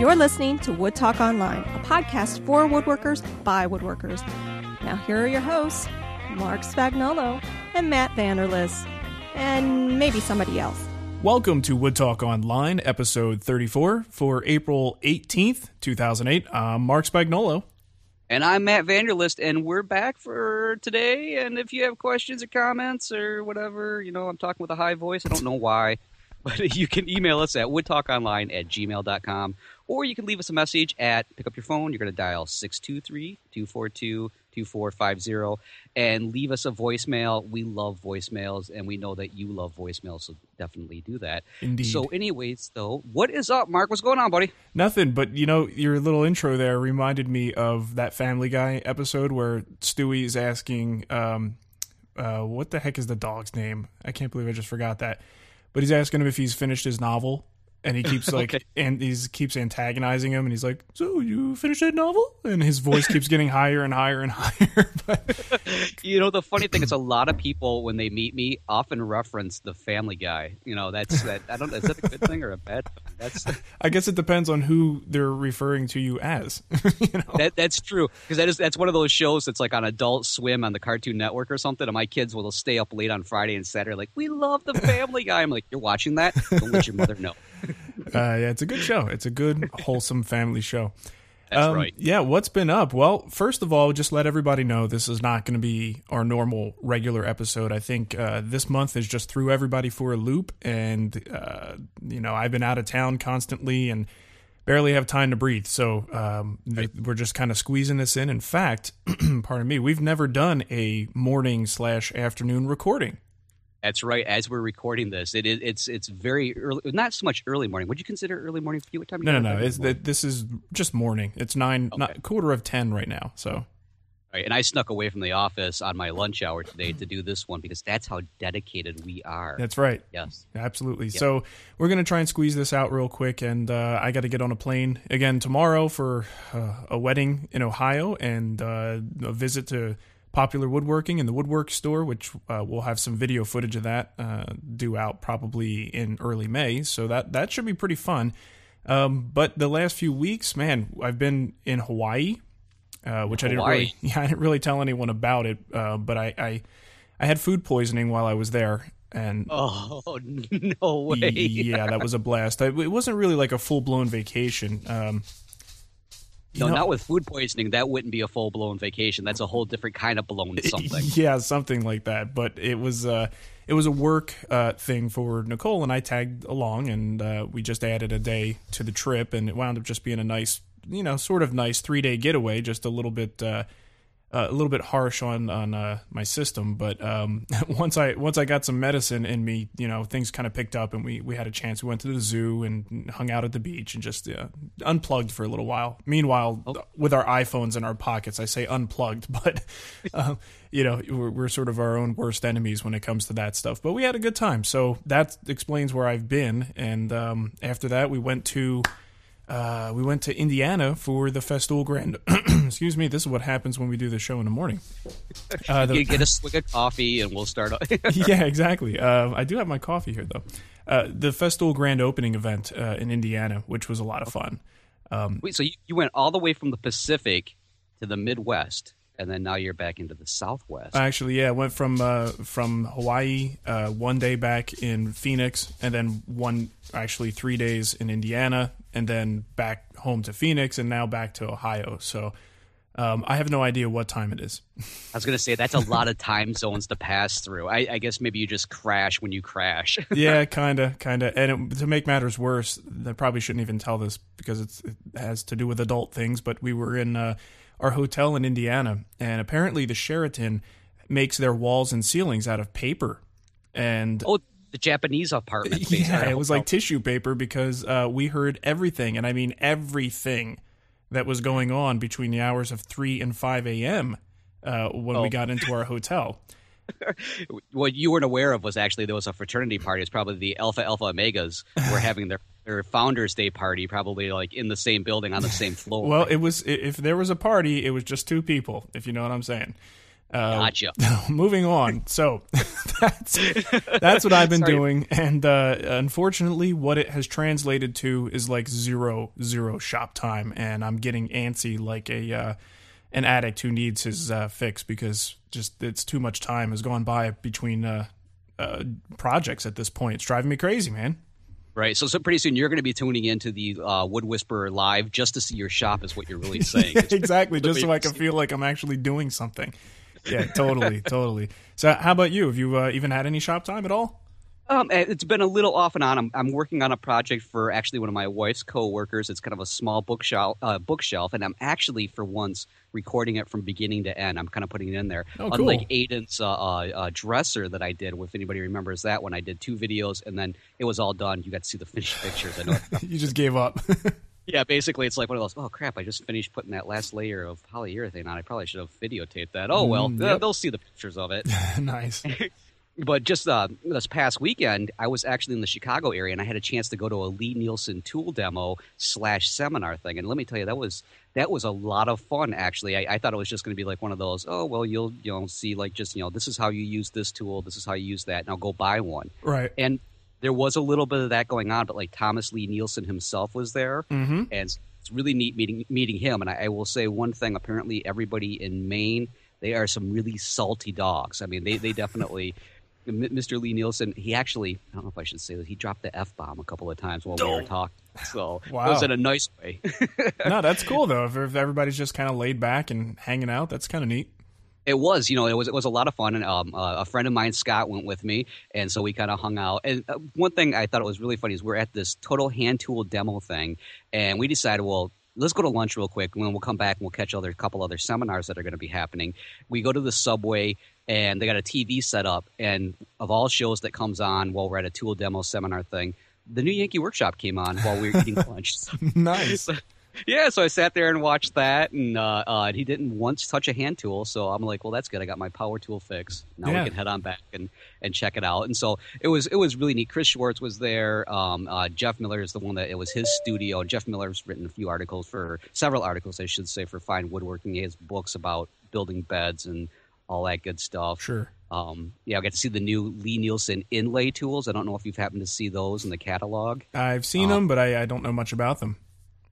You're listening to Wood Talk Online, a podcast for woodworkers by woodworkers. Now, here are your hosts, Mark Spagnuolo and Matt Vanderlist, and maybe somebody else. Welcome to Wood Talk Online, episode 34 for April 18th, 2008. I'm Mark Spagnuolo. And I'm Matt Vanderlist, and we're back for today. And if you have questions or comments or whatever, you know, I'm talking with a high voice. I don't know why. But you can email us at woodtalkonline at gmail.com, or you can leave us a message at pick up your phone. You're going to dial 623 242 2450 and leave us a voicemail. We love voicemails, and we know that you love voicemails, so definitely do that. Indeed. So, anyways, though, what is up, Mark? What's going on, buddy? Nothing, but you know, your little intro there reminded me of that Family Guy episode where Stewie is asking, um, uh, what the heck is the dog's name? I can't believe I just forgot that but he's asking him if he's finished his novel and he keeps like Okay. and he's keeps antagonizing him and he's like so you finished that novel and his voice keeps getting higher and higher and higher but You know, the funny thing is, a lot of people when they meet me often reference the Family Guy. You know, that's that. I don't. Is that a good thing or a bad? thing? That's i guess it depends on who they're referring to you as you know that. That's true because that is that's one of those shows that's like on Adult Swim on the Cartoon Network or something. And my kids will stay up late on Friday and Saturday, like we love the Family Guy. I'm like, you're watching that? Don't let your mother know. uh, yeah it's a good show it's a good wholesome family show That's Um, right. Yeah, what's been up? Well, first of all, just let everybody know this is not going to be our normal regular episode. I think uh, this month is just threw everybody for a loop, and uh, you know I've been out of town constantly and barely have time to breathe. So um, th- we're just kind of squeezing this in. In fact, pardon me, we've never done a morning slash afternoon recording. That's right. As we're recording this, it is it's it's very early. Not so much early morning. Would you consider early morning for you? What time? No, you no, no. It's, every th- this is just morning. It's nine, not quarter of ten right now. So Right, and I snuck away from the office on my lunch hour today to do this one because that's how dedicated we are. that's right. yes. Absolutely. So we're going to try and squeeze this out real quick, and uh, I got to get on a plane again tomorrow for uh, a wedding in Ohio and uh, a visit to Popular Woodworking in the Woodwork store, which uh, we'll have some video footage of that uh, due out probably in early May. So that that should be pretty fun. Um, but the last few weeks, man, I've been in Hawaii, uh, which I didn't really, yeah, I didn't really tell anyone about it. Uh, but I, I, I had food poisoning while I was there, and Oh no way! yeah, that was a blast. I, it wasn't really like a full blown vacation. Um, you no, know- not with food poisoning. That wouldn't be a full blown vacation. That's a whole different kind of blown something. yeah, something like that. But it was uh, it was a work uh, thing for Nicole, and I tagged along, and uh, we just added a day to the trip, and it wound up just being a nice, you know, sort of nice three day getaway. Just a little bit. Uh, a little bit harsh on on uh, my system, but um, once I once I got some medicine in me, you know, things kind of picked up, and we we had a chance. We went to the zoo and hung out at the beach and just uh, unplugged for a little while. Meanwhile, with our iPhones in our pockets, I say unplugged, but um, you know, we're, we're sort of our own worst enemies when it comes to that stuff. But we had a good time, so that explains where I've been. And um, after that, we went to uh, we went to Indiana for the Festool Grand. Excuse me. This is what happens when we do the show in the morning. Uh, the- You get a swig of coffee, and we'll start. yeah, exactly. Uh, I do have my coffee here, though. Uh, the Festool Grand Opening event uh, in Indiana, which was a lot of fun. Wait, so you, you went all the way from the Pacific to the Midwest, and then now you're back into the Southwest. Actually, yeah, I went from uh, from Hawaii uh, one day back in Phoenix, and then one actually three days in Indiana, and then back home to Phoenix, and now back to Ohio. So um, I have no idea what time it is. I was going to say that's a lot of time zones to pass through. I, I guess maybe you just crash when you crash. yeah, kind of, kind of. And it, to make matters worse, I probably shouldn't even tell this because it's, it has to do with adult things. But we were in uh, our hotel in Indiana, and apparently the Sheraton makes their walls and ceilings out of paper. And oh, the Japanese apartment. based yeah, it was like tissue paper because uh, we heard everything, and I mean everything that was going on between the hours of three and five a.m. Uh, when we Oh. got into our hotel. what you weren't aware of was actually there was a fraternity party. It's probably the Alpha Alpha Omegas were having their, their Founders Day party, probably like in the same building on the same floor. Well, it was if there was a party, it was just two people, if you know what I'm saying. Uh, Gotcha. moving on. So that's that's what I've been Sorry. doing, and uh, unfortunately, what it has translated to is like zero zero shop time, and I'm getting antsy like a uh, an addict who needs his uh, fix because just it's too much time has gone by between uh, uh, projects at this point. It's driving me crazy, man. Right. So, so pretty soon you're going to be tuning into the uh, Wood Whisperer live just to see your shop, is what you're really saying. exactly, just so I can feel like I'm actually doing something. Yeah, totally, totally. So, how about you? Have you uh, even had any shop time at all? Um, it's been a little off and on. I'm, I'm working on a project for actually one of my wife's coworkers. It's kind of a small bookshelf, uh, bookshelf, and I'm actually for once recording it from beginning to end. I'm kind of putting it in there. Oh, cool. Unlike Aiden's uh, uh, uh, dresser that I did, if anybody remembers that one, I did two videos and then it was all done. You got to see the finished pictures. I know. you just gave up. yeah, basically, it's like one of those. Oh crap! I just finished putting that last layer of polyurethane on. I probably should have videotaped that. Oh well, Mm, they'll- yep. they'll see the pictures of it nice. but just uh, this past weekend, I was actually in the Chicago area, and I had a chance to go to a Lie-Nielsen tool demo slash seminar thing. And let me tell you, that was that was a lot of fun. Actually, I, I thought it was just going to be like one of those. Oh well, you'll you'll see like just you know this is how you use this tool, this is how you use that. Now go buy one. Right. And there was a little bit of that going on, but like Thomas Lie-Nielsen himself was there, Mm-hmm. and it's really neat meeting meeting him. And I, I will say one thing: apparently, everybody in Maine they are some really salty dogs. I mean, they they definitely. Mr. Lie-Nielsen, he actually, I don't know if I should say this, he dropped the F bomb a couple of times while we were talking. So Wow. it was in a nice way. no, that's cool though. If, if everybody's just kind of laid back and hanging out, that's kind of neat. It was, you know, it was it was a lot of fun, and um, uh, a friend of mine, Scott, went with me, and so we kind of hung out. And uh, one thing I thought it was really funny is we're at this total hand tool demo thing, and we decided, well, let's go to lunch real quick, and then we'll come back and we'll catch other couple other seminars that are going to be happening. We go to the subway, and they got a TV set up, and of all shows that comes on while we're at a tool demo seminar thing, the new Yankee Workshop came on while we were eating lunch. nice. Yeah, so I sat there and watched that, and uh, uh, he didn't once touch a hand tool. So I'm like, well, that's good. I got my power tool fix. Now Yeah. we can head on back and, and check it out. And so it was it was really neat. Chris Schwarz was there. Um, uh, Jeff Miller is the one that it was his studio. Jeff Miller's written a few articles for several articles, I should say, for Fine Woodworking. He has books about building beds and all that good stuff. Sure. Um, yeah, I got to see the new Lie-Nielsen inlay tools. I don't know if you've happened to see those in the catalog. I've seen Uh, them, but I, I don't know much about them.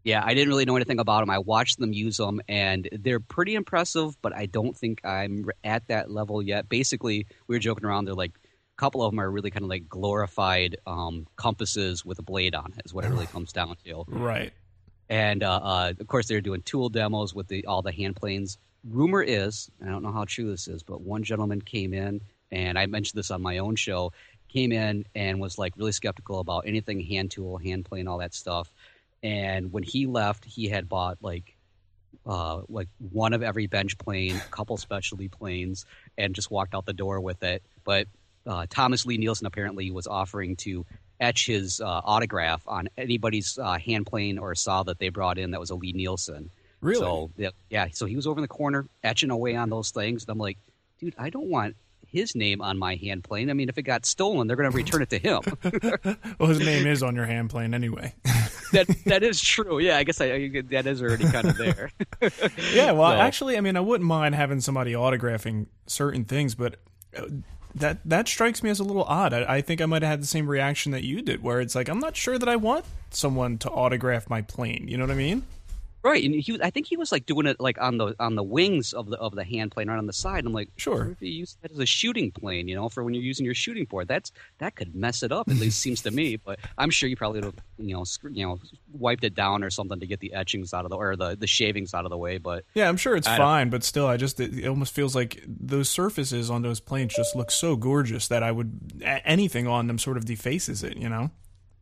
Yeah, I didn't really know anything about them. I watched them use them, and they're pretty impressive. But I don't think I'm at that level yet. Basically, we were joking around. They're like a couple of them are really kind of like glorified um, compasses with a blade on it. Is what it really comes down to. Right. And uh, uh, of course, they're doing tool demos with the all the hand planes. Rumor is, I don't know how true this is, but one gentleman came in, and I mentioned this on my own show. Came in and was like really skeptical about anything hand tool, hand plane, all that stuff. And when he left, he had bought like uh, like one of every bench plane, a couple specialty planes, and just walked out the door with it. But uh, Thomas Lie-Nielsen apparently was offering to etch his uh, autograph on anybody's uh, hand plane or saw that they brought in that was a Lie-Nielsen. Really? So yeah, yeah, so he was over in the corner etching away on those things, and I'm like, dude, I don't want his name on my hand plane. I mean, if it got stolen, they're going to return it to him. Well, his name is on your hand plane anyway. that that is true. Yeah, I guess I, that is already kind of there. yeah. Well, So- actually, I mean, I wouldn't mind having somebody autographing certain things, but uh, that that strikes me as a little odd. I, I think I might have had the same reaction that you did, where it's like I'm not sure that I want someone to autograph my plane. You know what I mean? Right, and he, I think he was like doing it like on the on the wings of the of the hand plane, right on the side. I'm like, Sure. if you use that as a shooting plane, you know, for when you're using your shooting board. That's that could mess it up. At least seems to me. But I'm sure you probably would have, you know, sc- you know, wiped it down or something to get the etchings out of the or the the shavings out of the way. But Yeah, I'm sure it's I fine, but still, I just it, it almost feels like those surfaces on those planes just look so gorgeous that I would anything on them sort of defaces it. You know?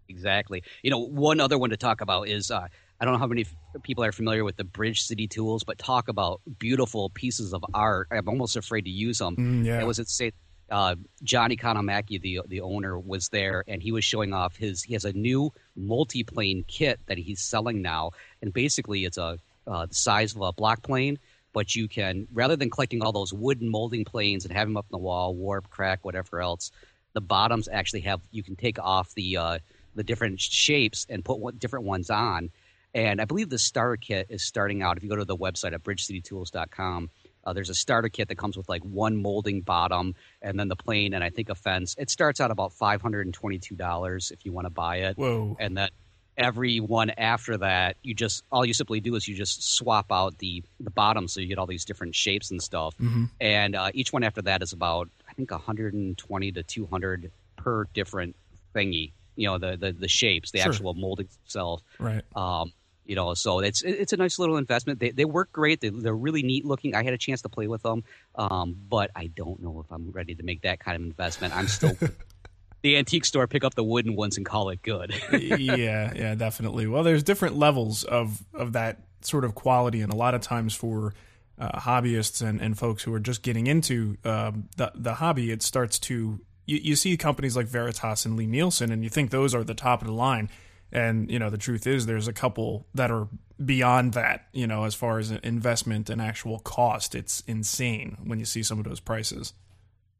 Exactly. You know, one other one to talk about is uh, I don't know how many f- people are familiar with the Bridge City tools, but talk about beautiful pieces of art. I'm almost afraid to use them. Mm, yeah. It was at say uh, John Economaki, the the owner, was there, and he was showing off his. He has a new multi-plane kit that he's selling now, and basically it's a uh, the size of a block plane. But you can, rather than collecting all those wooden molding planes and have them up in the wall, warp, crack, whatever else, the bottoms actually have. You can take off the uh, the different shapes and put what different ones on. And I believe the starter kit is starting out. If you go to the website at bridgecitytools.com, Uh, there's a starter kit that comes with like one molding bottom and then the plane and I think a fence. It starts out about five hundred and twenty-two dollars if you want to buy it. Whoa. And then every one after that, you just all you simply do is you just swap out the the bottom so you get all these different shapes and stuff. Mm-hmm. And uh, each one after that is about I think 120 to 200 per different thingy. You know the the, the shapes, the Sure. actual molding itself. Right. Um, you know, so it's it's a nice little investment. They they work great. They, they're really neat looking. I had a chance to play with them, um, but I don't know if I'm ready to make that kind of investment. I'm still the antique store, pick up the wooden ones and call it good. yeah, yeah, definitely. Well, there's different levels of of that sort of quality, and a lot of times for uh, hobbyists and, and folks who are just getting into um, the the hobby, it starts to you, you see companies like Veritas and Lie-Nielsen, and you think those are the top of the line, and you know the truth is there's a couple that are beyond that. You know, as far as investment and actual cost, it's insane when you see some of those prices.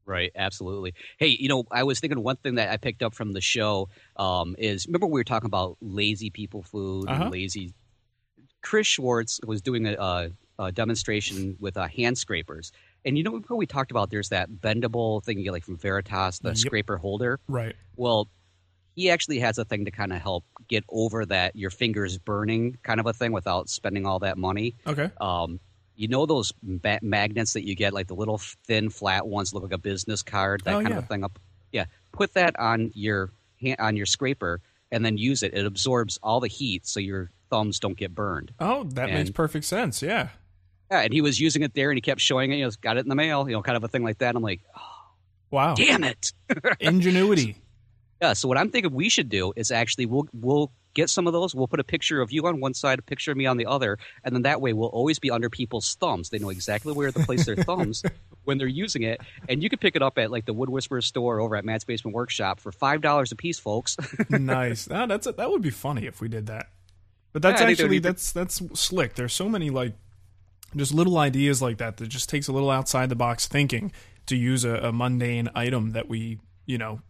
Right, absolutely. Hey, you know, I was thinking one thing that I picked up from the show um, is remember we were talking about lazy people food Uh-huh. and lazy. Chris Schwarz was doing a, a, demonstration with uh, hand scrapers, and you know what we talked about? There's that bendable thing you get like from Veritas, the Yep. scraper holder. Right. Well, he actually has a thing to kind of help get over that your fingers burning kind of a thing without spending all that money. Okay. Um, you know those ba- magnets that you get, like the little thin, flat ones, look like a business card, that Oh, kind yeah. of a thing. Up, yeah. Put that on your hand, on your scraper, and then use it. It absorbs all the heat, so your thumbs don't get burned. Oh, that makes perfect sense. Yeah. Yeah, and he was using it there, and he kept showing it. You know, got it in the mail, you know, kind of a thing like that. I'm like, oh, Wow. damn it. Ingenuity. Yeah, so what I'm thinking we should do is actually we'll we'll get some of those. We'll put a picture of you on one side, a picture of me on the other, and then that way we'll always be under people's thumbs. They know exactly where to place their thumbs when they're using it. And you can pick it up at like the Wood Whisperer store over at Matt's Basement Workshop for five dollars ah, a piece, folks. nice. No, that's that would be funny if we did that. But that's Yeah, I think that would actually that's that's slick. There's so many like just little ideas like that that just takes a little outside the box thinking to use a, a mundane item that we you know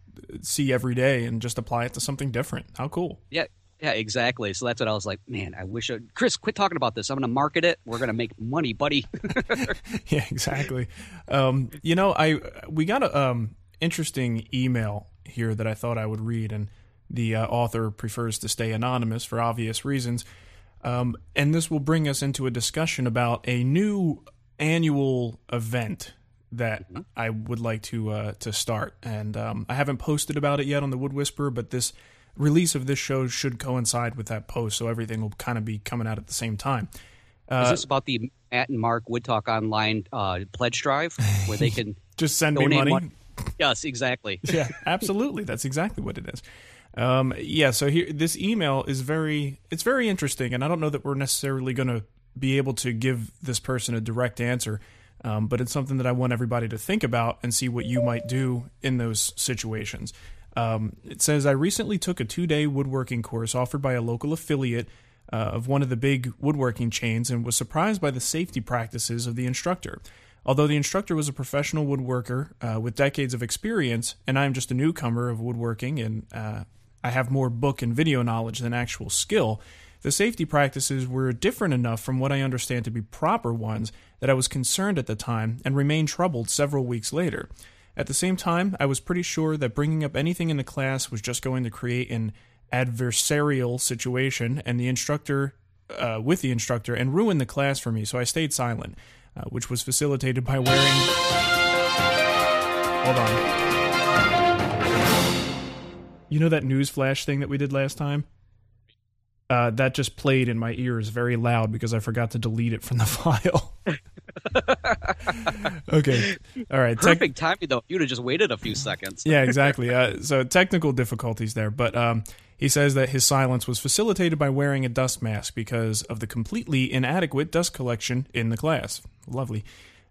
see every day and just apply it to something different. How cool! yeah, yeah, exactly. So that's what I was like, man. I wish I, Chris, quit talking about this. I'm going to market it. We're going to make money, buddy. yeah, exactly. Um, you know, I we got a um, interesting email here that I thought I would read, and the uh, author prefers to stay anonymous for obvious reasons. Um, and this will bring us into a discussion about a new annual event that I would like to uh, to start. And um, I haven't posted about it yet on the Wood Whisperer, but this release of this show should coincide with that post, so everything will kind of be coming out at the same time. Is this about the Matt and Mark Wood Talk Online uh, pledge drive where they can Just send me money. money? Yes, exactly. yeah, absolutely. That's exactly what it is. Um, yeah. So here, this email is very, it's very interesting, and I don't know that we're necessarily going to be able to give this person a direct answer, um, but it's something that I want everybody to think about and see what you might do in those situations. Um, it says, I recently took a two day woodworking course offered by a local affiliate uh, of one of the big woodworking chains and was surprised by the safety practices of the instructor. Although the instructor was a professional woodworker uh, with decades of experience, and I'm just a newcomer of woodworking and uh, I have more book and video knowledge than actual skill, the safety practices were different enough from what I understand to be proper ones that I was concerned at the time and remained troubled several weeks later. At the same time, I was pretty sure that bringing up anything in the class was just going to create an adversarial situation and the instructor uh, with the instructor and ruin the class for me, so I stayed silent, uh, which was facilitated by wearing. Hold on. You know that news flash thing that we did last time? Uh, that just played in my ears very loud because I forgot to delete it from the file. okay. All right. Tech- Perfect timing though. You'd have just waited a few seconds. yeah, exactly. Uh, so technical difficulties there, but um, he says that his silence was facilitated by wearing a dust mask because of the completely inadequate dust collection in the class. Lovely.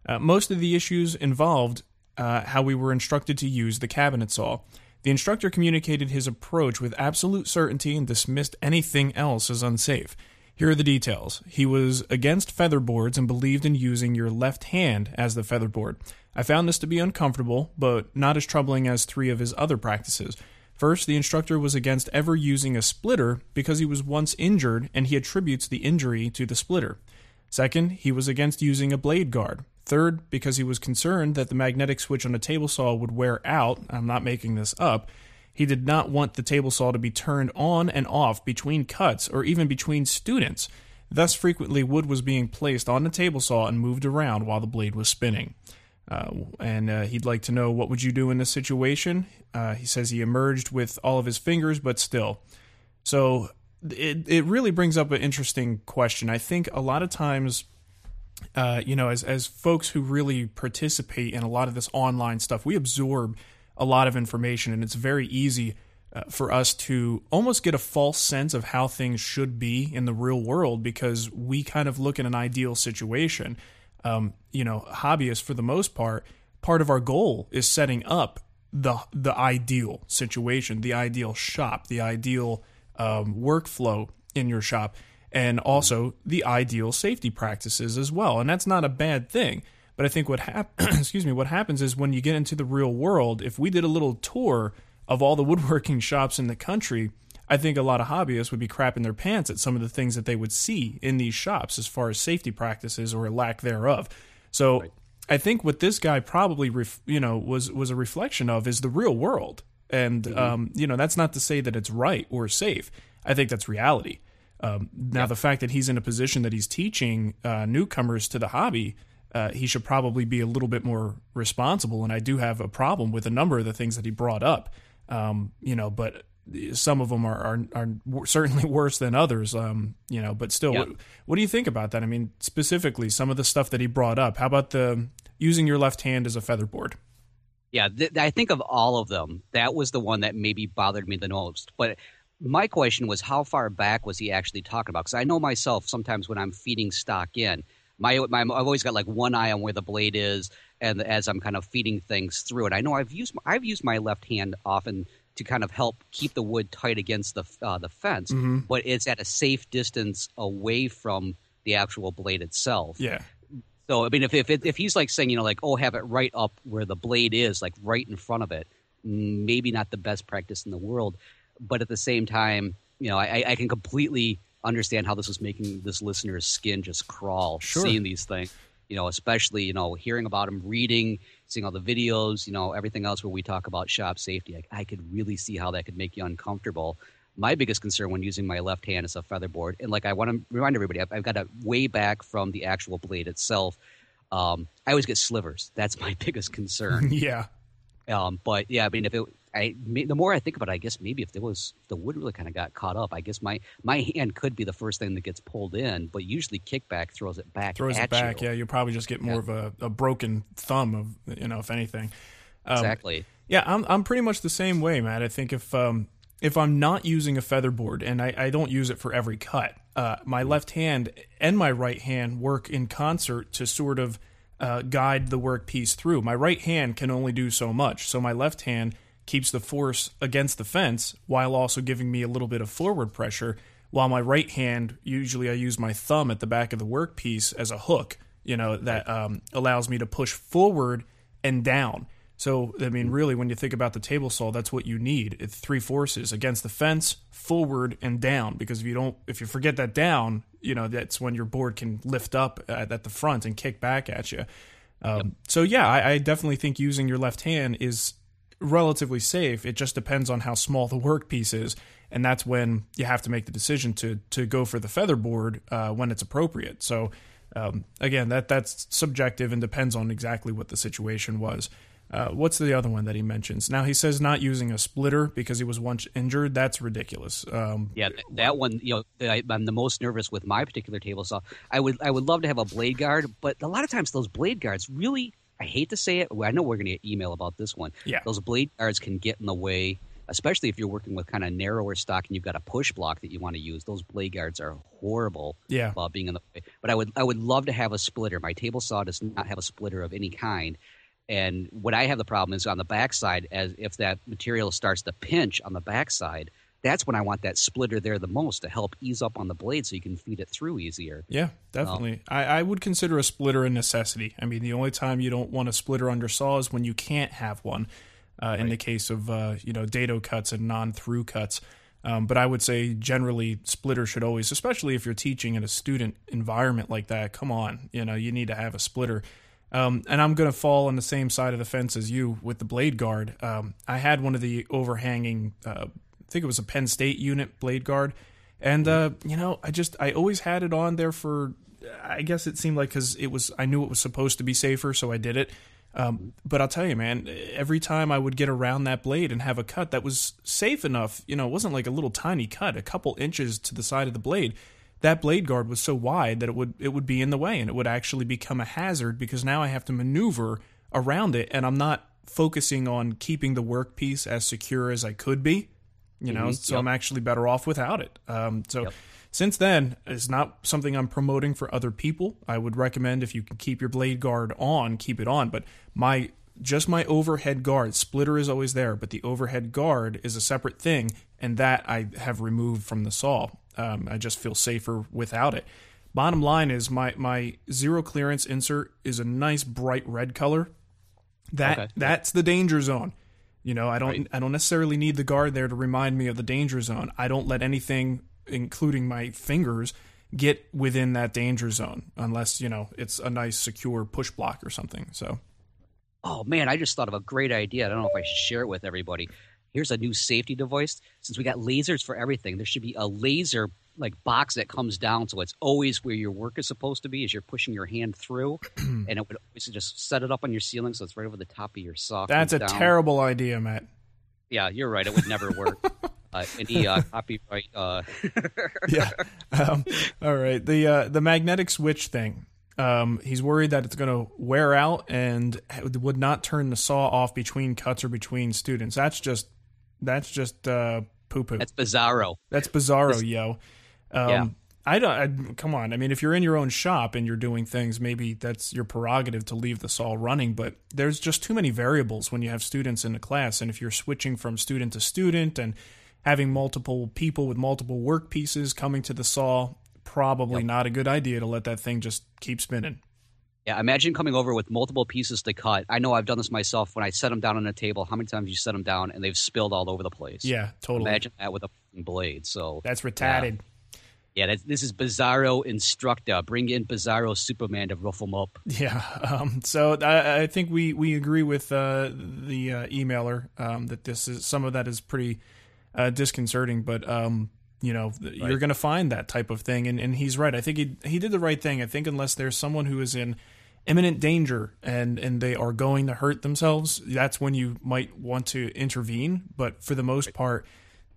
Uh, most of the issues involved uh, how we were instructed to use the cabinet saw. The instructor communicated his approach with absolute certainty and dismissed anything else as unsafe. Here are the details. He was against featherboards and believed in using your left hand as the featherboard. I found this to be uncomfortable, but not as troubling as three of his other practices. First, the instructor was against ever using a splitter because he was once injured and he attributes the injury to the splitter. Second, he was against using a blade guard. Third, because he was concerned that the magnetic switch on a table saw would wear out. I'm not making this up. He did not want the table saw to be turned on and off between cuts or even between students. Thus, frequently, wood was being placed on the table saw and moved around while the blade was spinning. Uh, and uh, he'd like to know what would you do in this situation. Uh, he says he emerged with all of his fingers, but still. So it it really brings up an interesting question. I think a lot of times, uh, you know, as as folks who really participate in a lot of this online stuff, we absorb a lot of information, and it's very easy uh, for us to almost get a false sense of how things should be in the real world because we kind of look at an ideal situation. Um, you know, hobbyists for the most part, part of our goal is setting up the the ideal situation, the ideal shop, the ideal um, workflow in your shop, and also the ideal safety practices as well. And that's not a bad thing. But I think what hap- excuse me, what happens is when you get into the real world, if we did a little tour of all the woodworking shops in the country, I think a lot of hobbyists would be crapping their pants at some of the things that they would see in these shops as far as safety practices or lack thereof. So right. I think what this guy probably ref, you know was was a reflection of is the real world. And mm-hmm. um, you know that's not to say that it's right or safe. I think that's reality. Um, now yeah. the fact that he's in a position that he's teaching uh, newcomers to the hobby, uh, he should probably be a little bit more responsible. And I do have a problem with a number of the things that he brought up. Um, you know, but some of them are are, are certainly worse than others. Um, you know, but still, what, what, do you think about that? I mean, specifically, some of the stuff that he brought up. How about the using your left hand as a featherboard? Yeah, th- I think of all of them, that was the one that maybe bothered me the most. But my question was, how far back was he actually talking about? Because I know myself sometimes when I'm feeding stock in, my, my I've always got like one eye on where the blade is, and as I'm kind of feeding things through it, I know I've used I've used my left hand often to kind of help keep the wood tight against the uh, the fence, mm-hmm. but it's at a safe distance away from the actual blade itself. Yeah. So I mean, if if if he's like saying, you know, like oh, have it right up where the blade is, like right in front of it, maybe not the best practice in the world, but at the same time, you know, I, I can completely understand how this was making this listener's skin just crawl sure. seeing these things. You know, especially you know hearing about them, reading, seeing all the videos, you know, everything else where we talk about shop safety. I, I could really see how that could make you uncomfortable my biggest concern when using my left hand is a featherboard. And like I want to remind everybody, I've, I've got a way back from the actual blade itself. Um, I always get slivers. That's my biggest concern. yeah. Um, but yeah, I mean, if it, I, the more I think about it, I guess maybe if there was if the wood really kind of got caught up, I guess my my hand could be the first thing that gets pulled in. But usually, kickback throws it back. Throws it back. You. Yeah, you probably just get more yeah. of a, a, broken thumb of you know, if anything. Um, exactly. Yeah, I'm I'm pretty much the same way, Matt. I think if um, if I'm not using a featherboard and I, I don't use it for every cut, uh, my left hand and my right hand work in concert to sort of uh, guide the workpiece through. My right hand can only do so much, so my left hand keeps the force against the fence while also giving me a little bit of forward pressure. While my right hand, usually I use my thumb at the back of the workpiece as a hook, you know, that um, allows me to push forward and down. So, I mean, really, when you think about the table saw, that's what you need. It's three forces against the fence, forward, and down. Because if you don't, if you forget that down, you know, that's when your board can lift up at, at the front and kick back at you. Um, yep. So, yeah, I, I definitely think using your left hand is relatively safe. It just depends on how small the workpiece is. And that's when you have to make the decision to to go for the featherboard uh, when it's appropriate. So, um, again, that that's subjective and depends on exactly what the situation was. Uh, what's the other one that he mentions? Now he says not using a splitter because he was once injured. That's ridiculous. Um, yeah, that one. You know, I, am the most nervous with my particular table saw. I would, I would love to have a blade guard, but a lot of times those blade guards really. I hate to say it. I know we're going to get email about this one. Yeah, those blade guards can get in the way, especially if you're working with kind of narrower stock and you've got a push block that you want to use. Those blade guards are horrible. Yeah, uh, being in the way. But I would, I would love to have a splitter. My table saw does not have a splitter of any kind and what I have the problem is on the backside, as if that material starts to pinch on the backside, that's when I want that splitter there the most to help ease up on the blade so you can feed it through easier. Yeah, definitely. Um, I, I, would consider a splitter a necessity. I mean, the only time you don't want a splitter under saw is when you can't have one. Uh, right. In the case of uh, you know dado cuts and non-through cuts, um, but I would say generally splitter should always, especially if you're teaching in a student environment like that. Come on, you know you need to have a splitter. Um, and I'm going to fall on the same side of the fence as you with the blade guard. Um, I had one of the overhanging, uh, think it was a Penn State unit blade guard. And, uh, you know, I just, I always had it on there for, I guess it seemed like because it was, I knew it was supposed to be safer, so I did it. Um, but I'll tell you, man, every time I would get around that blade and have a cut that was safe enough, you know, it wasn't like a little tiny cut, a couple inches to the side of the blade. That blade guard was so wide that it would it would be in the way and it would actually become a hazard because now I have to maneuver around it and I'm not focusing on keeping the workpiece as secure as I could be. You know, mm-hmm. so yep. I'm actually better off without it. Um, so yep. since then, it's not something I'm promoting for other people. I would recommend if you can keep your blade guard on, keep it on. But my just my overhead guard splitter is always there, but the overhead guard is a separate thing, and that I have removed from the saw. Um, I just feel safer without it. Bottom line is my my zero clearance insert is a nice bright red color. That okay. that's the danger zone. You know, I don't right. I don't necessarily need the guard there to remind me of the danger zone. I don't let anything, including my fingers, get within that danger zone unless you know it's a nice secure push block or something. So. Oh man, I just thought of a great idea. I don't know if I should share it with everybody. Here's a new safety device. Since we got lasers for everything, there should be a laser like box that comes down so it's always where your work is supposed to be as you're pushing your hand through and it would always just set it up on your ceiling so it's right over the top of your saw that's a down. terrible idea matt yeah you're right it would never work uh, any uh, copyright uh... yeah um, all right the uh, the magnetic switch thing um, he's worried that it's going to wear out and would not turn the saw off between cuts or between students that's just that's just uh, poo poo. That's bizarro. That's bizarro, yo. Um, yeah. I don't. I, come on. I mean, if you're in your own shop and you're doing things, maybe that's your prerogative to leave the saw running. But there's just too many variables when you have students in a class, and if you're switching from student to student and having multiple people with multiple work pieces coming to the saw, probably yep. not a good idea to let that thing just keep spinning. Yeah, imagine coming over with multiple pieces to cut. I know I've done this myself when I set them down on a table. How many times you set them down and they've spilled all over the place? Yeah, totally. Imagine that with a blade. So that's retarded. Yeah, yeah this is Bizarro Instructor. Bring in Bizarro Superman to ruffle them up. Yeah. Um, so I, I, think we we agree with uh, the uh, emailer um, that this is some of that is pretty uh, disconcerting, but. Um, you know, right. you're going to find that type of thing, and, and he's right. I think he he did the right thing. I think unless there's someone who is in imminent danger and and they are going to hurt themselves, that's when you might want to intervene. But for the most part,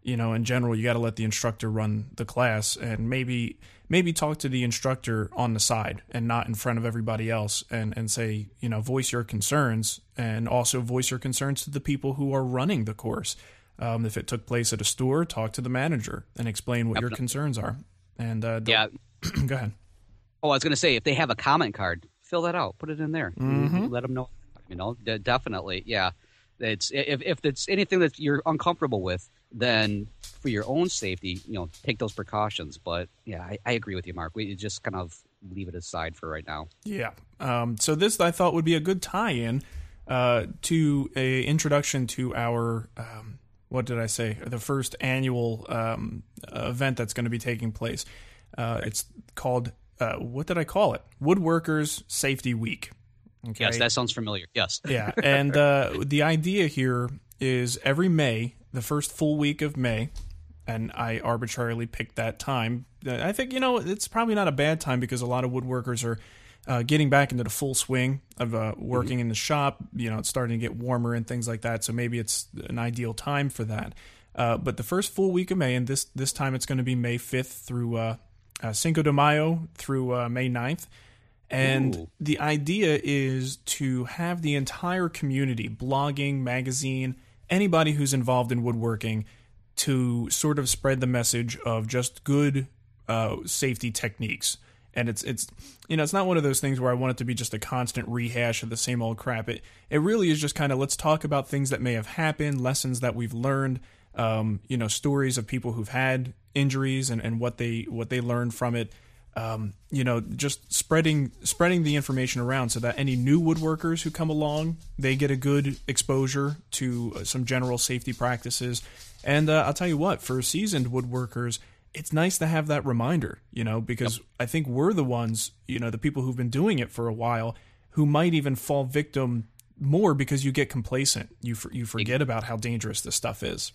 you know, in general, you got to let the instructor run the class and maybe maybe talk to the instructor on the side and not in front of everybody else and and say, you know, voice your concerns and also voice your concerns to the people who are running the course. Um, if it took place at a store, talk to the manager and explain what your concerns are. And uh, yeah, go ahead. Oh, I was going to say if they have a comment card, fill that out, put it in there, mm-hmm. let them know. You know, definitely, yeah. It's if if it's anything that you're uncomfortable with, then for your own safety, you know, take those precautions. But yeah, I, I agree with you, Mark. We just kind of leave it aside for right now. Yeah. Um, so this I thought would be a good tie-in uh, to a introduction to our um, what did I say? The first annual um, event that's going to be taking place. Uh, it's called uh, what did I call it? Woodworkers Safety Week. Okay. Yes, that sounds familiar. Yes. yeah, and uh, the idea here is every May, the first full week of May, and I arbitrarily picked that time. Uh, I think you know it's probably not a bad time because a lot of woodworkers are uh, getting back into the full swing of uh, working mm-hmm. in the shop. You know, it's starting to get warmer and things like that. So maybe it's an ideal time for that. Uh, but the first full week of May, and this this time it's going to be May fifth through uh, uh, Cinco de Mayo through uh, May 9th. And Ooh. the idea is to have the entire community, blogging, magazine, anybody who's involved in woodworking, to sort of spread the message of just good uh, safety techniques. And it's it's you know it's not one of those things where I want it to be just a constant rehash of the same old crap. It it really is just kind of let's talk about things that may have happened, lessons that we've learned, um, you know, stories of people who've had injuries and, and what they what they learned from it. Um, you know, just spreading spreading the information around so that any new woodworkers who come along they get a good exposure to uh, some general safety practices. And uh, I'll tell you what, for seasoned woodworkers, it's nice to have that reminder. You know, because yep. I think we're the ones, you know, the people who've been doing it for a while who might even fall victim more because you get complacent. You for, you forget about how dangerous this stuff is.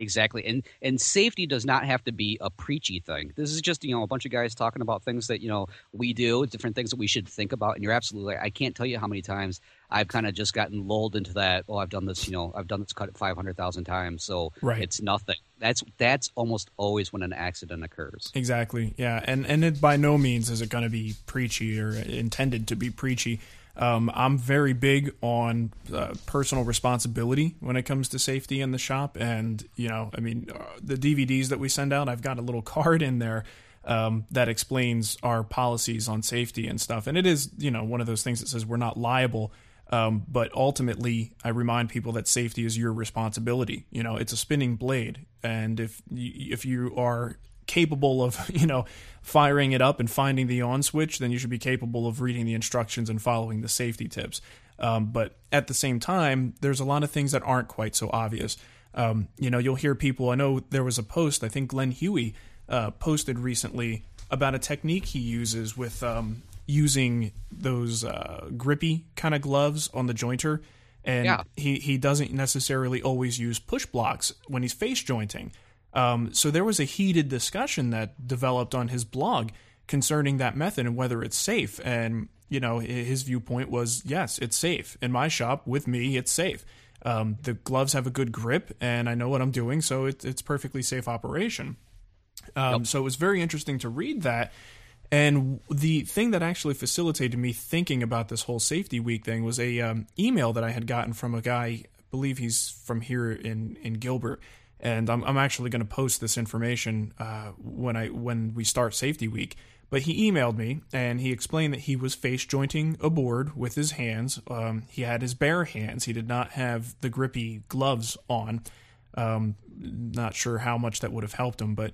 Exactly. And and safety does not have to be a preachy thing. This is just, you know, a bunch of guys talking about things that, you know, we do, different things that we should think about. And you're absolutely I can't tell you how many times I've kind of just gotten lulled into that, oh, I've done this, you know, I've done this cut 500,000 times, so right. it's nothing. That's that's almost always when an accident occurs. Exactly. Yeah. And and it by no means is it going to be preachy or intended to be preachy. Um, I'm very big on uh, personal responsibility when it comes to safety in the shop. And, you know, I mean, uh, the DVDs that we send out, I've got a little card in there um, that explains our policies on safety and stuff. And it is, you know, one of those things that says we're not liable. Um, but ultimately, I remind people that safety is your responsibility. You know, it's a spinning blade, and if you, if you are capable of, you know, firing it up and finding the on switch, then you should be capable of reading the instructions and following the safety tips. Um, but at the same time, there's a lot of things that aren't quite so obvious. Um, you know, you'll hear people. I know there was a post. I think Glen Huey uh, posted recently about a technique he uses with um, using those uh, grippy kind of gloves on the jointer, and yeah. he he doesn't necessarily always use push blocks when he's face jointing. Um, so there was a heated discussion that developed on his blog concerning that method and whether it's safe. And you know, his viewpoint was yes, it's safe in my shop with me. It's safe. Um, the gloves have a good grip, and I know what I'm doing, so it, it's perfectly safe operation. Um, yep. So it was very interesting to read that. And the thing that actually facilitated me thinking about this whole safety week thing was a um, email that I had gotten from a guy. I believe he's from here in in Gilbert, and I'm, I'm actually going to post this information uh, when I when we start safety week. But he emailed me and he explained that he was face jointing a board with his hands. Um, he had his bare hands. He did not have the grippy gloves on. Um, not sure how much that would have helped him, but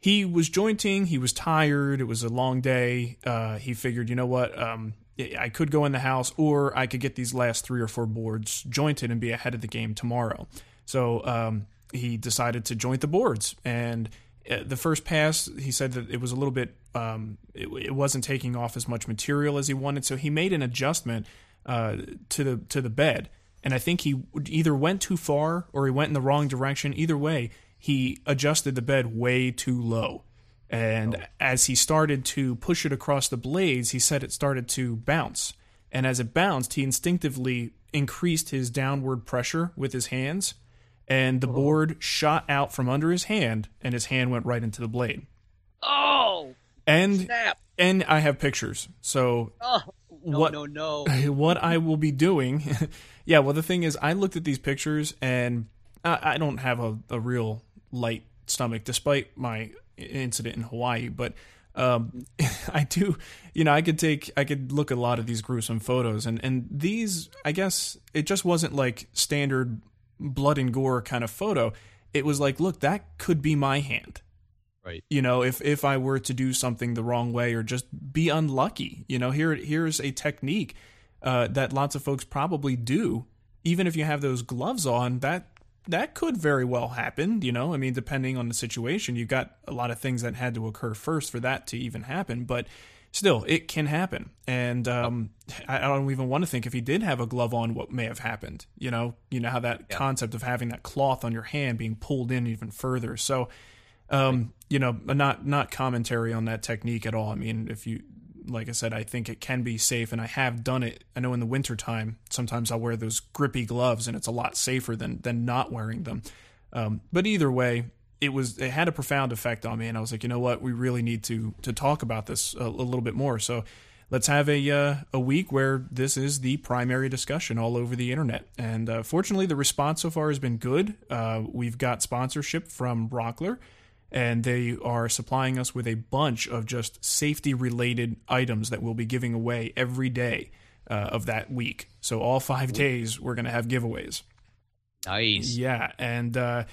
he was jointing. He was tired. It was a long day. Uh, he figured, you know what? Um, I could go in the house, or I could get these last three or four boards jointed and be ahead of the game tomorrow. So um, he decided to joint the boards. And uh, the first pass, he said that it was a little bit, um, it, it, wasn't taking off as much material as he wanted. So he made an adjustment uh, to the to the bed. And I think he either went too far or he went in the wrong direction. Either way, he adjusted the bed way too low. And oh. as he started to push it across the blades, he said it started to bounce. And as it bounced, he instinctively increased his downward pressure with his hands and the oh. board shot out from under his hand, and his hand went right into the blade. Oh, and snap! And I have pictures. So oh, no, what? No, no. What I will be doing? yeah. Well, the thing is, I looked at these pictures, and I, I don't have a, a real light stomach, despite my incident in Hawaii, but. Um, I do, you know, I could take, I could look at a lot of these gruesome photos, and and these, I guess, it just wasn't like standard blood and gore kind of photo. It was like, look, that could be my hand. Right. You know, if if I were to do something the wrong way or just be unlucky, you know, here here's a technique uh, that lots of folks probably do. Even if you have those gloves on, that that could very well happen. You know, I mean, depending on the situation, you've got a lot of things that had to occur first for that to even happen. But still, it can happen. And um, I, don't even want to think if he did have a glove on, what may have happened. You know, you know how that yeah. concept of having that cloth on your hand being pulled in even further. So, um, you know, not not commentary on that technique at all. I mean, if you like I said, I think it can be safe, and I have done it. I know in the wintertime, sometimes I'll wear those grippy gloves, and it's a lot safer than than not wearing them. Um, but either way, it was it had a profound effect on me, and I was like, you know what, we really need to to talk about this a, a little bit more. So let's have a uh, a week where this is the primary discussion all over the internet. And uh, fortunately, the response so far has been good. Uh, we've got sponsorship from Rockler, and they are supplying us with a bunch of just safety related items that we'll be giving away every day uh, of that week. So all five days, we're going to have giveaways. Nice. Yeah, and uh,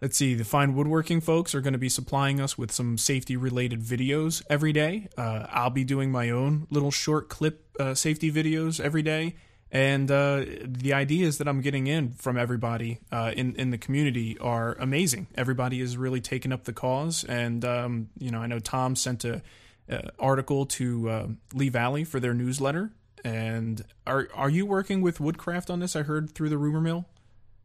Let's see, the fine woodworking folks are going to be supplying us with some safety related videos every day. Uh, I'll be doing my own little short clip uh, safety videos every day. And uh, the ideas that I'm getting in from everybody uh, in in the community are amazing. Everybody is really taking up the cause, and um, you know I know Tom sent a, article to uh, Lee Valley for their newsletter, And are are you working with Woodcraft on this? I heard through the rumor mill.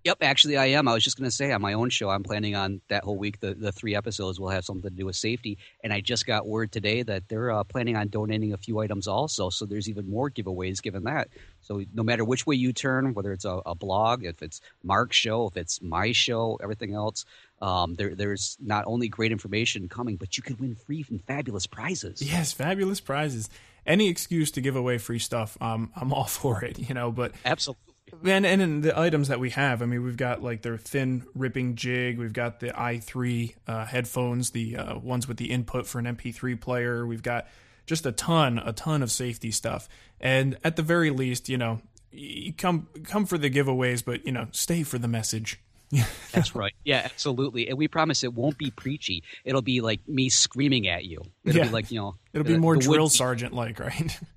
Yep, actually, I am. I was just going to say on my own show, I'm planning on that whole week. The the three episodes will have something to do with safety, and I just got word today that they're uh, planning on donating a few items also. So there's even more giveaways given that. So no matter which way you turn, whether it's a, a blog, if it's Mark's show, if it's my show, everything else, um, there there's not only great information coming, but you can win free and fabulous prizes. Yes, fabulous prizes. Any excuse to give away free stuff, um, I'm all for it. You know, but absolutely and and in the items that we have, I mean, we've got like their thin ripping jig. We've got the i3 uh, headphones, the uh, ones with the input for an MP3 player. We've got just a ton, a ton of safety stuff. And at the very least, you know, you come come for the giveaways, but you know, stay for the message. That's right. Yeah, absolutely. And we promise it won't be preachy. It'll be like me screaming at you. It'll yeah. be like you know. It'll be more drill sergeant like, right?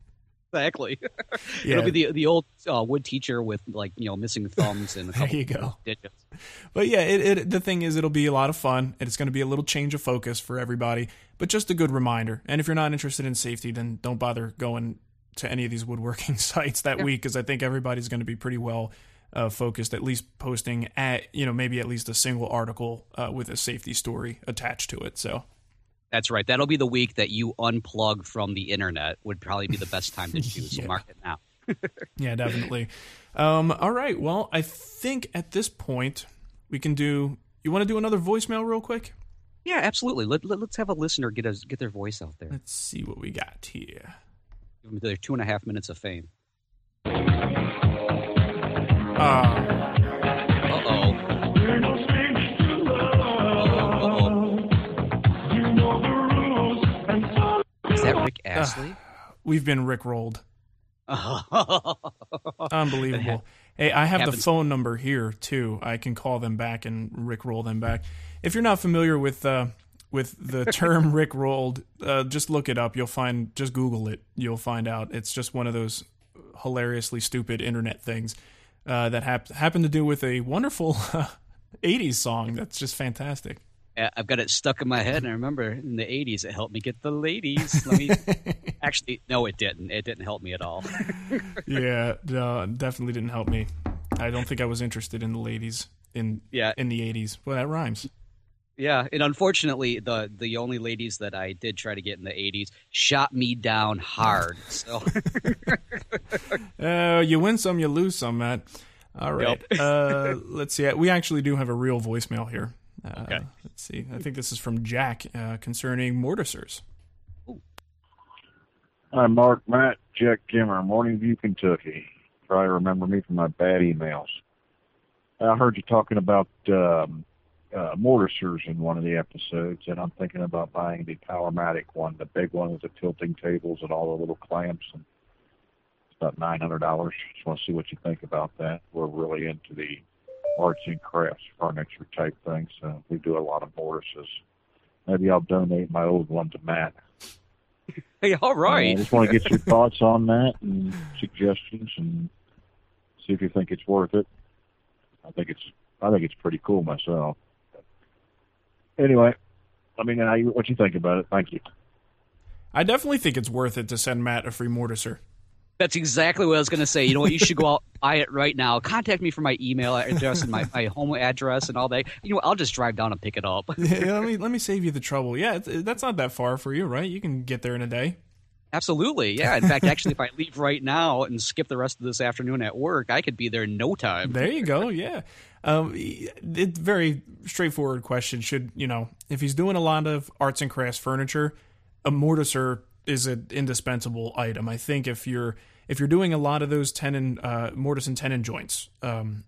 exactly. Yeah. It'll be the the old uh, wood teacher with like you know missing thumbs and a couple there you go. digits. But yeah, it, it, the thing is, it'll be a lot of fun. and It's going to be a little change of focus for everybody, but just a good reminder. And if you're not interested in safety, then don't bother going to any of these woodworking sites that yeah. week because I think everybody's going to be pretty well uh, focused, at least posting at you know maybe at least a single article uh, with a safety story attached to it. So that's right. That'll be the week that you unplug from the internet. Would probably be the best time to choose. yeah. So mark it now. yeah, definitely. Um, all right. Well, I think at this point we can do. You want to do another voicemail real quick? Yeah, absolutely. Let, let, us have a listener get us get their voice out there. Let's see what we got here. Give them their two and a half minutes of fame. Uh that Rick Astley? Uh, we've been Rick rolled. Unbelievable. Hey, I have the phone number here too. I can call them back and Rick roll them back. If you're not familiar with uh, with the term Rick rolled, uh, just look it up. You'll find. Just Google it. You'll find out. It's just one of those hilariously stupid internet things uh, that hap- happen to do with a wonderful '80s song. That's just fantastic. I've got it stuck in my head, and I remember in the '80s it helped me get the ladies. Let me actually, no, it didn't. It didn't help me at all. yeah, no, definitely didn't help me. I don't think I was interested in the ladies in yeah in the '80s. Well, that rhymes. Yeah, and unfortunately, the the only ladies that I did try to get in the '80s shot me down hard. So, uh, you win some, you lose some, Matt. All right. Yep. uh, let's see. We actually do have a real voicemail here. Uh, okay. Let's see. I think this is from Jack uh, concerning mortisers. Hi, Mark, Matt, Jack Kimmer, Morning View, Kentucky. Probably remember me from my bad emails. I heard you talking about um, uh, mortisers in one of the episodes, and I'm thinking about buying the Powermatic one, the big one with the tilting tables and all the little clamps. And it's about nine hundred dollars. Just want to see what you think about that. We're really into the arts and crafts furniture type things. So we do a lot of mortises. Maybe I'll donate my old one to Matt. Hey, all right. Uh, I just want to get your thoughts on that and suggestions, and see if you think it's worth it. I think it's I think it's pretty cool myself. Anyway, I mean, what you think about it? Thank you. I definitely think it's worth it to send Matt a free mortiser. That's exactly what I was going to say. You know what? You should go out buy it right now. Contact me for my email address and my, my home address and all that. You know, I'll just drive down and pick it up. yeah, let me let me save you the trouble. Yeah, that's not that far for you, right? You can get there in a day. Absolutely, yeah. In fact, actually, if I leave right now and skip the rest of this afternoon at work, I could be there in no time. There you go. Yeah, um, it's very straightforward question. Should you know if he's doing a lot of arts and crafts furniture, a mortiser is an indispensable item. I think if you're if you're doing a lot of those tenon uh, mortise and tenon joints, um,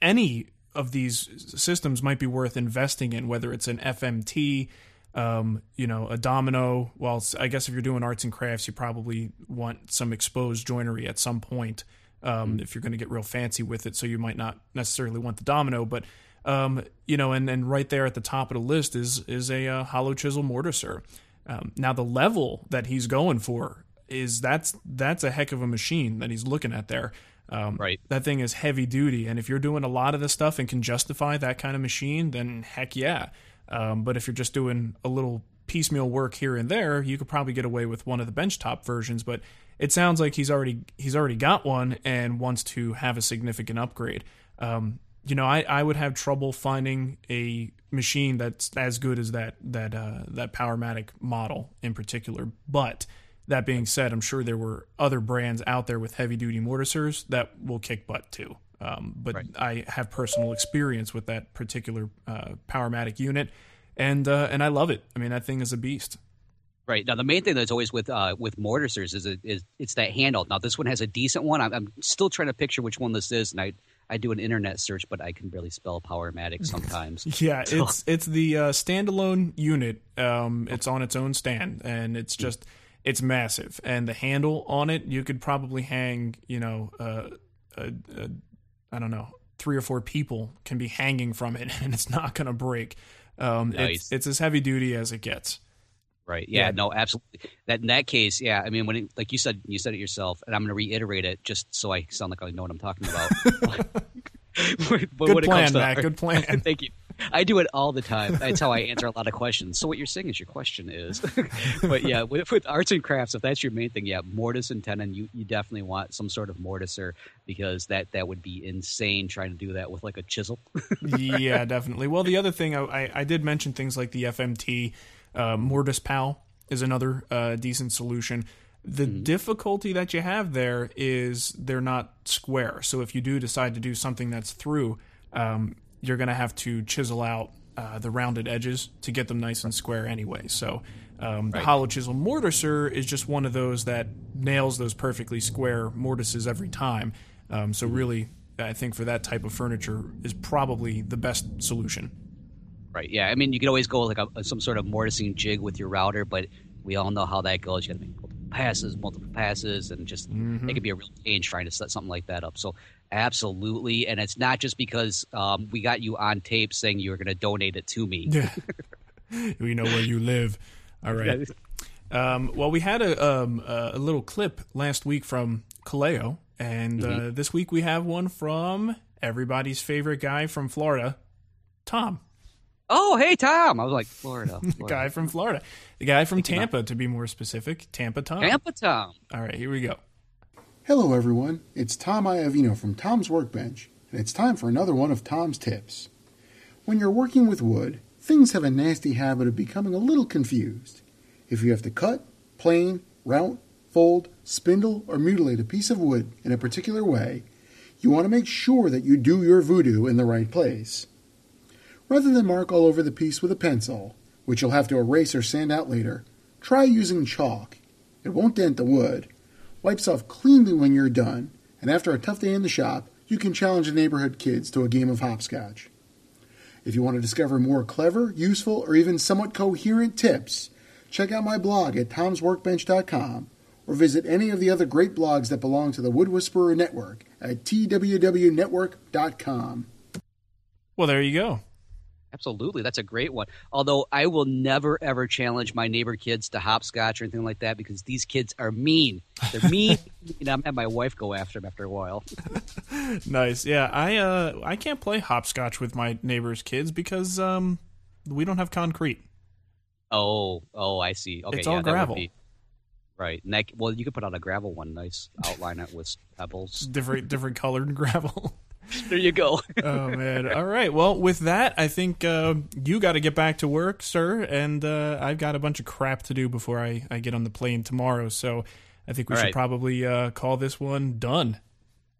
any of these systems might be worth investing in, whether it's an FMT, um, you know, a domino. Well, I guess if you're doing arts and crafts, you probably want some exposed joinery at some point um, mm-hmm. if you're going to get real fancy with it. So you might not necessarily want the domino, but um, you know, and and right there at the top of the list is is a uh, hollow chisel mortiser. Um, now the level that he's going for is that's that's a heck of a machine that he's looking at there. Um, right. That thing is heavy duty, and if you're doing a lot of the stuff and can justify that kind of machine, then heck yeah. Um, but if you're just doing a little piecemeal work here and there, you could probably get away with one of the benchtop versions. But it sounds like he's already he's already got one and wants to have a significant upgrade. Um, you know, I, I would have trouble finding a machine that's as good as that that uh, that Powermatic model in particular. But that being said, I'm sure there were other brands out there with heavy duty mortisers that will kick butt too. Um, but right. I have personal experience with that particular uh, Powermatic unit, and uh, and I love it. I mean, that thing is a beast. Right now, the main thing that's always with uh, with mortisers is, is it's that handle. Now, this one has a decent one. I'm, I'm, still trying to picture which one this is, and I I do an internet search, but I can barely spell Powermatic sometimes. yeah, so. it's it's the uh, standalone unit. Um, it's on its own stand, and it's just it's massive. And the handle on it, you could probably hang, you know, uh, a, a, I don't know, three or four people can be hanging from it, and it's not going to break. Um, nice. it's, it's as heavy duty as it gets. Right. Yeah, yeah. No. Absolutely. That in that case, yeah. I mean, when it, like you said, you said it yourself, and I'm going to reiterate it just so I sound like I know what I'm talking about. but Good plan, Matt. Good plan. thank you. I do it all the time. That's how I answer a lot of questions. So what you're saying is your question is, but yeah, with, with, arts and crafts, if that's your main thing, yeah, mortise and tenon, you, you definitely want some sort of mortiser because that that would be insane trying to do that with like a chisel. yeah, definitely. Well, the other thing I, I did mention things like the FMT uh, Mortise Pal is another uh, decent solution. The mm-hmm. difficulty that you have there is they're not square. So if you do decide to do something that's through, um, you're going to have to chisel out uh, the rounded edges to get them nice and square anyway. So um, right. the hollow chisel mortiser is just one of those that nails those perfectly square mortises every time. Um, so mm-hmm. really, I think for that type of furniture is probably the best solution. Right. Yeah. I mean, you could always go like a, some sort of mortising jig with your router, but we all know how that goes. You got to make multiple passes, multiple passes, and just mm-hmm. it could be a real pain trying to set something like that up. So absolutely, and it's not just because um, we got you on tape saying you were going to donate it to me. Yeah. we know where you live. All right. Um, well, we had a, um, a little clip last week from Kaleo, and mm-hmm. uh, this week we have one from everybody's favorite guy from Florida, Tom. Oh, hey, Tom. I was like, Florida. Florida. the guy from Florida. The guy from Tampa, to be more specific. Tampa Tom. Tampa Tom. All right, here we go. Hello, everyone. It's Tom Iovino from Tom's Workbench, and it's time for another one of Tom's tips. When you're working with wood, things have a nasty habit of becoming a little confused. If you have to cut, plane, route, fold, spindle, or mutilate a piece of wood in a particular way, you want to make sure that you do your voodoo in the right place. Rather than mark all over the piece with a pencil, which you'll have to erase or sand out later, try using chalk. It won't dent the wood, wipes off cleanly when you're done, and after a tough day in the shop, you can challenge the neighborhood kids to a game of hopscotch. If you want to discover more clever, useful, or even somewhat coherent tips, check out my blog at tomsworkbench.com or visit any of the other great blogs that belong to the Wood Whisperer Network at twwnetwork.com. Well, there you go. Absolutely, that's a great one. Although I will never ever challenge my neighbor kids to hopscotch or anything like that because these kids are mean. They're mean. you know, I'm have my wife go after them after a while. nice. Yeah, I uh I can't play hopscotch with my neighbor's kids because um we don't have concrete. Oh, oh, I see. Okay, it's yeah, all gravel. Be, right. That, well, you could put on a gravel one, nice. Outline it with pebbles. different, different colored gravel. there you go. oh man! All right. Well, with that, I think uh, you got to get back to work, sir, and uh, I've got a bunch of crap to do before I, I get on the plane tomorrow. So I think we All should right. probably uh, call this one done.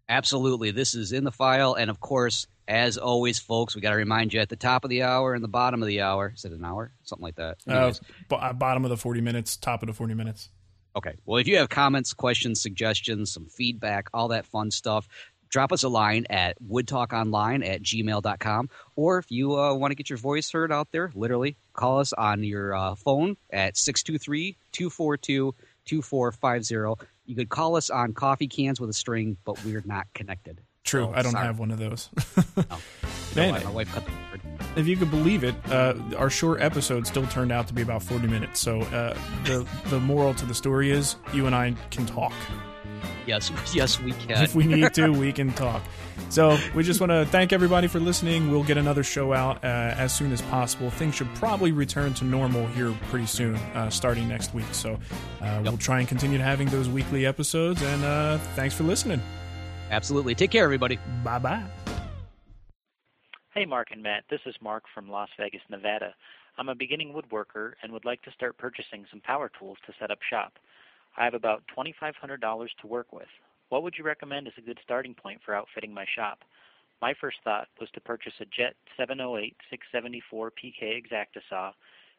Absolutely. This is in the file, and of course, as always, folks, we got to remind you at the top of the hour and the bottom of the hour. Is it an hour? Something like that. Uh, b- uh, bottom of the forty minutes, top of the forty minutes. Okay. Well, if you have comments, questions, suggestions, some feedback, all that fun stuff, drop us a line at woodtalkonline at gmail.com. Or if you uh, want to get your voice heard out there, literally, call us on your uh, phone at 623 242 2450. You could call us on coffee cans with a string, but we're not connected. True. I don't sorry. have one of those. no. Man, my wife cut the cord. If you could believe it, uh, our short episode still turned out to be about 40 minutes. So uh, the, the moral to the story is you and I can talk. Yes, yes, we can. if we need to, we can talk. So we just want to thank everybody for listening. We'll get another show out uh, as soon as possible. Things should probably return to normal here pretty soon, uh, starting next week. So uh, we'll try and continue to having those weekly episodes. And uh, thanks for listening. Absolutely. Take care, everybody. Bye bye. Hey, Mark and Matt. This is Mark from Las Vegas, Nevada. I'm a beginning woodworker and would like to start purchasing some power tools to set up shop. I have about $2,500 to work with. What would you recommend as a good starting point for outfitting my shop? My first thought was to purchase a Jet 708 674 PK Xacta saw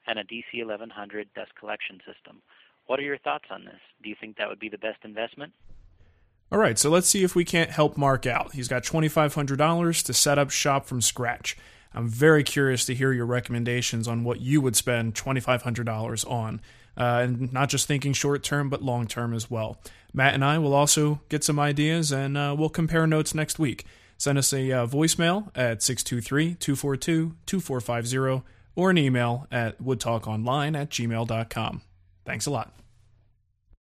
and a DC 1100 dust collection system. What are your thoughts on this? Do you think that would be the best investment? All right, so let's see if we can't help Mark out. He's got $2,500 to set up shop from scratch. I'm very curious to hear your recommendations on what you would spend $2,500 on. Uh, and not just thinking short term, but long term as well. Matt and I will also get some ideas and uh, we'll compare notes next week. Send us a uh, voicemail at 623 242 2450 or an email at woodtalkonline at gmail.com. Thanks a lot.